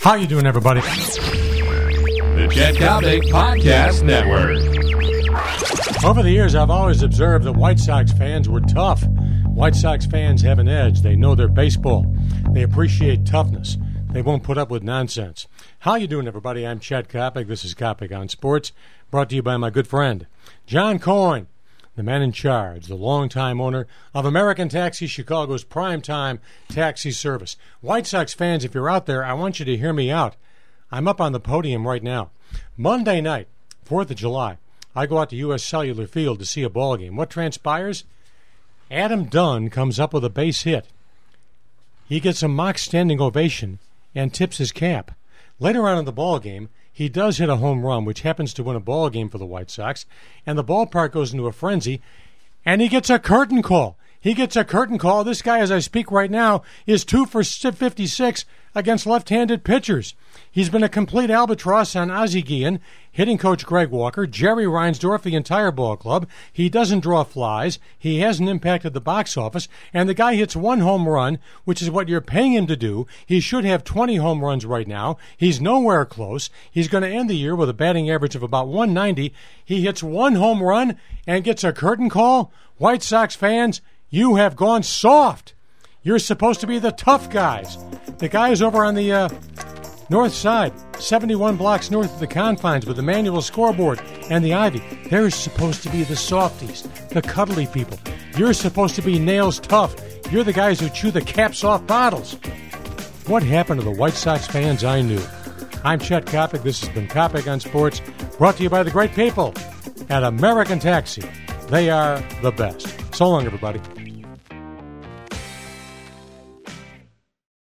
How you doing, everybody? The Chet Coppock Podcast Network. Over the years, I've always observed that White Sox fans were tough. White Sox fans have an edge. They know their baseball. They appreciate toughness. They won't put up with nonsense. How you doing, everybody? I'm Chet Coppock. This is Coppock on Sports, brought to you by my good friend John Coyne, the man in charge, the longtime owner of American Taxi, Chicago's primetime taxi service. White Sox fans, if you're out there, I want you to hear me out. I'm up on the podium right now. Monday night, 4th of July, I go out to U.S. Cellular Field to see a ball game. What transpires? Adam Dunn comes up with a base hit. He gets a mock standing ovation and tips his cap. Later on in the ball game, he does hit a home run, which happens to win a ball game for the White Sox, and the ballpark goes into a frenzy, and he gets a curtain call. He gets a curtain call. This guy, as I speak right now, is two for 56 against left-handed pitchers. He's been a complete albatross on Ozzie Guillen, hitting coach Greg Walker, Jerry Reinsdorf, the entire ball club. He doesn't draw flies. He hasn't impacted the box office. And the guy hits one home run, which is what you're paying him to do. He should have 20 home runs right now. He's nowhere close. He's going to end the year with a batting average of about 190. He hits one home run and gets a curtain call. White Sox fans, you have gone soft. You're supposed to be the tough guys. The guys over on the uh, north side, 71 blocks north of the confines with the manual scoreboard and the ivy, they're supposed to be the softies, the cuddly people. You're supposed to be nails tough. You're the guys who chew the caps off bottles. What happened to the White Sox fans I knew? I'm Chet Coppock. This has been Coppock on Sports, brought to you by the great people at American Taxi. They are the best. So long, everybody.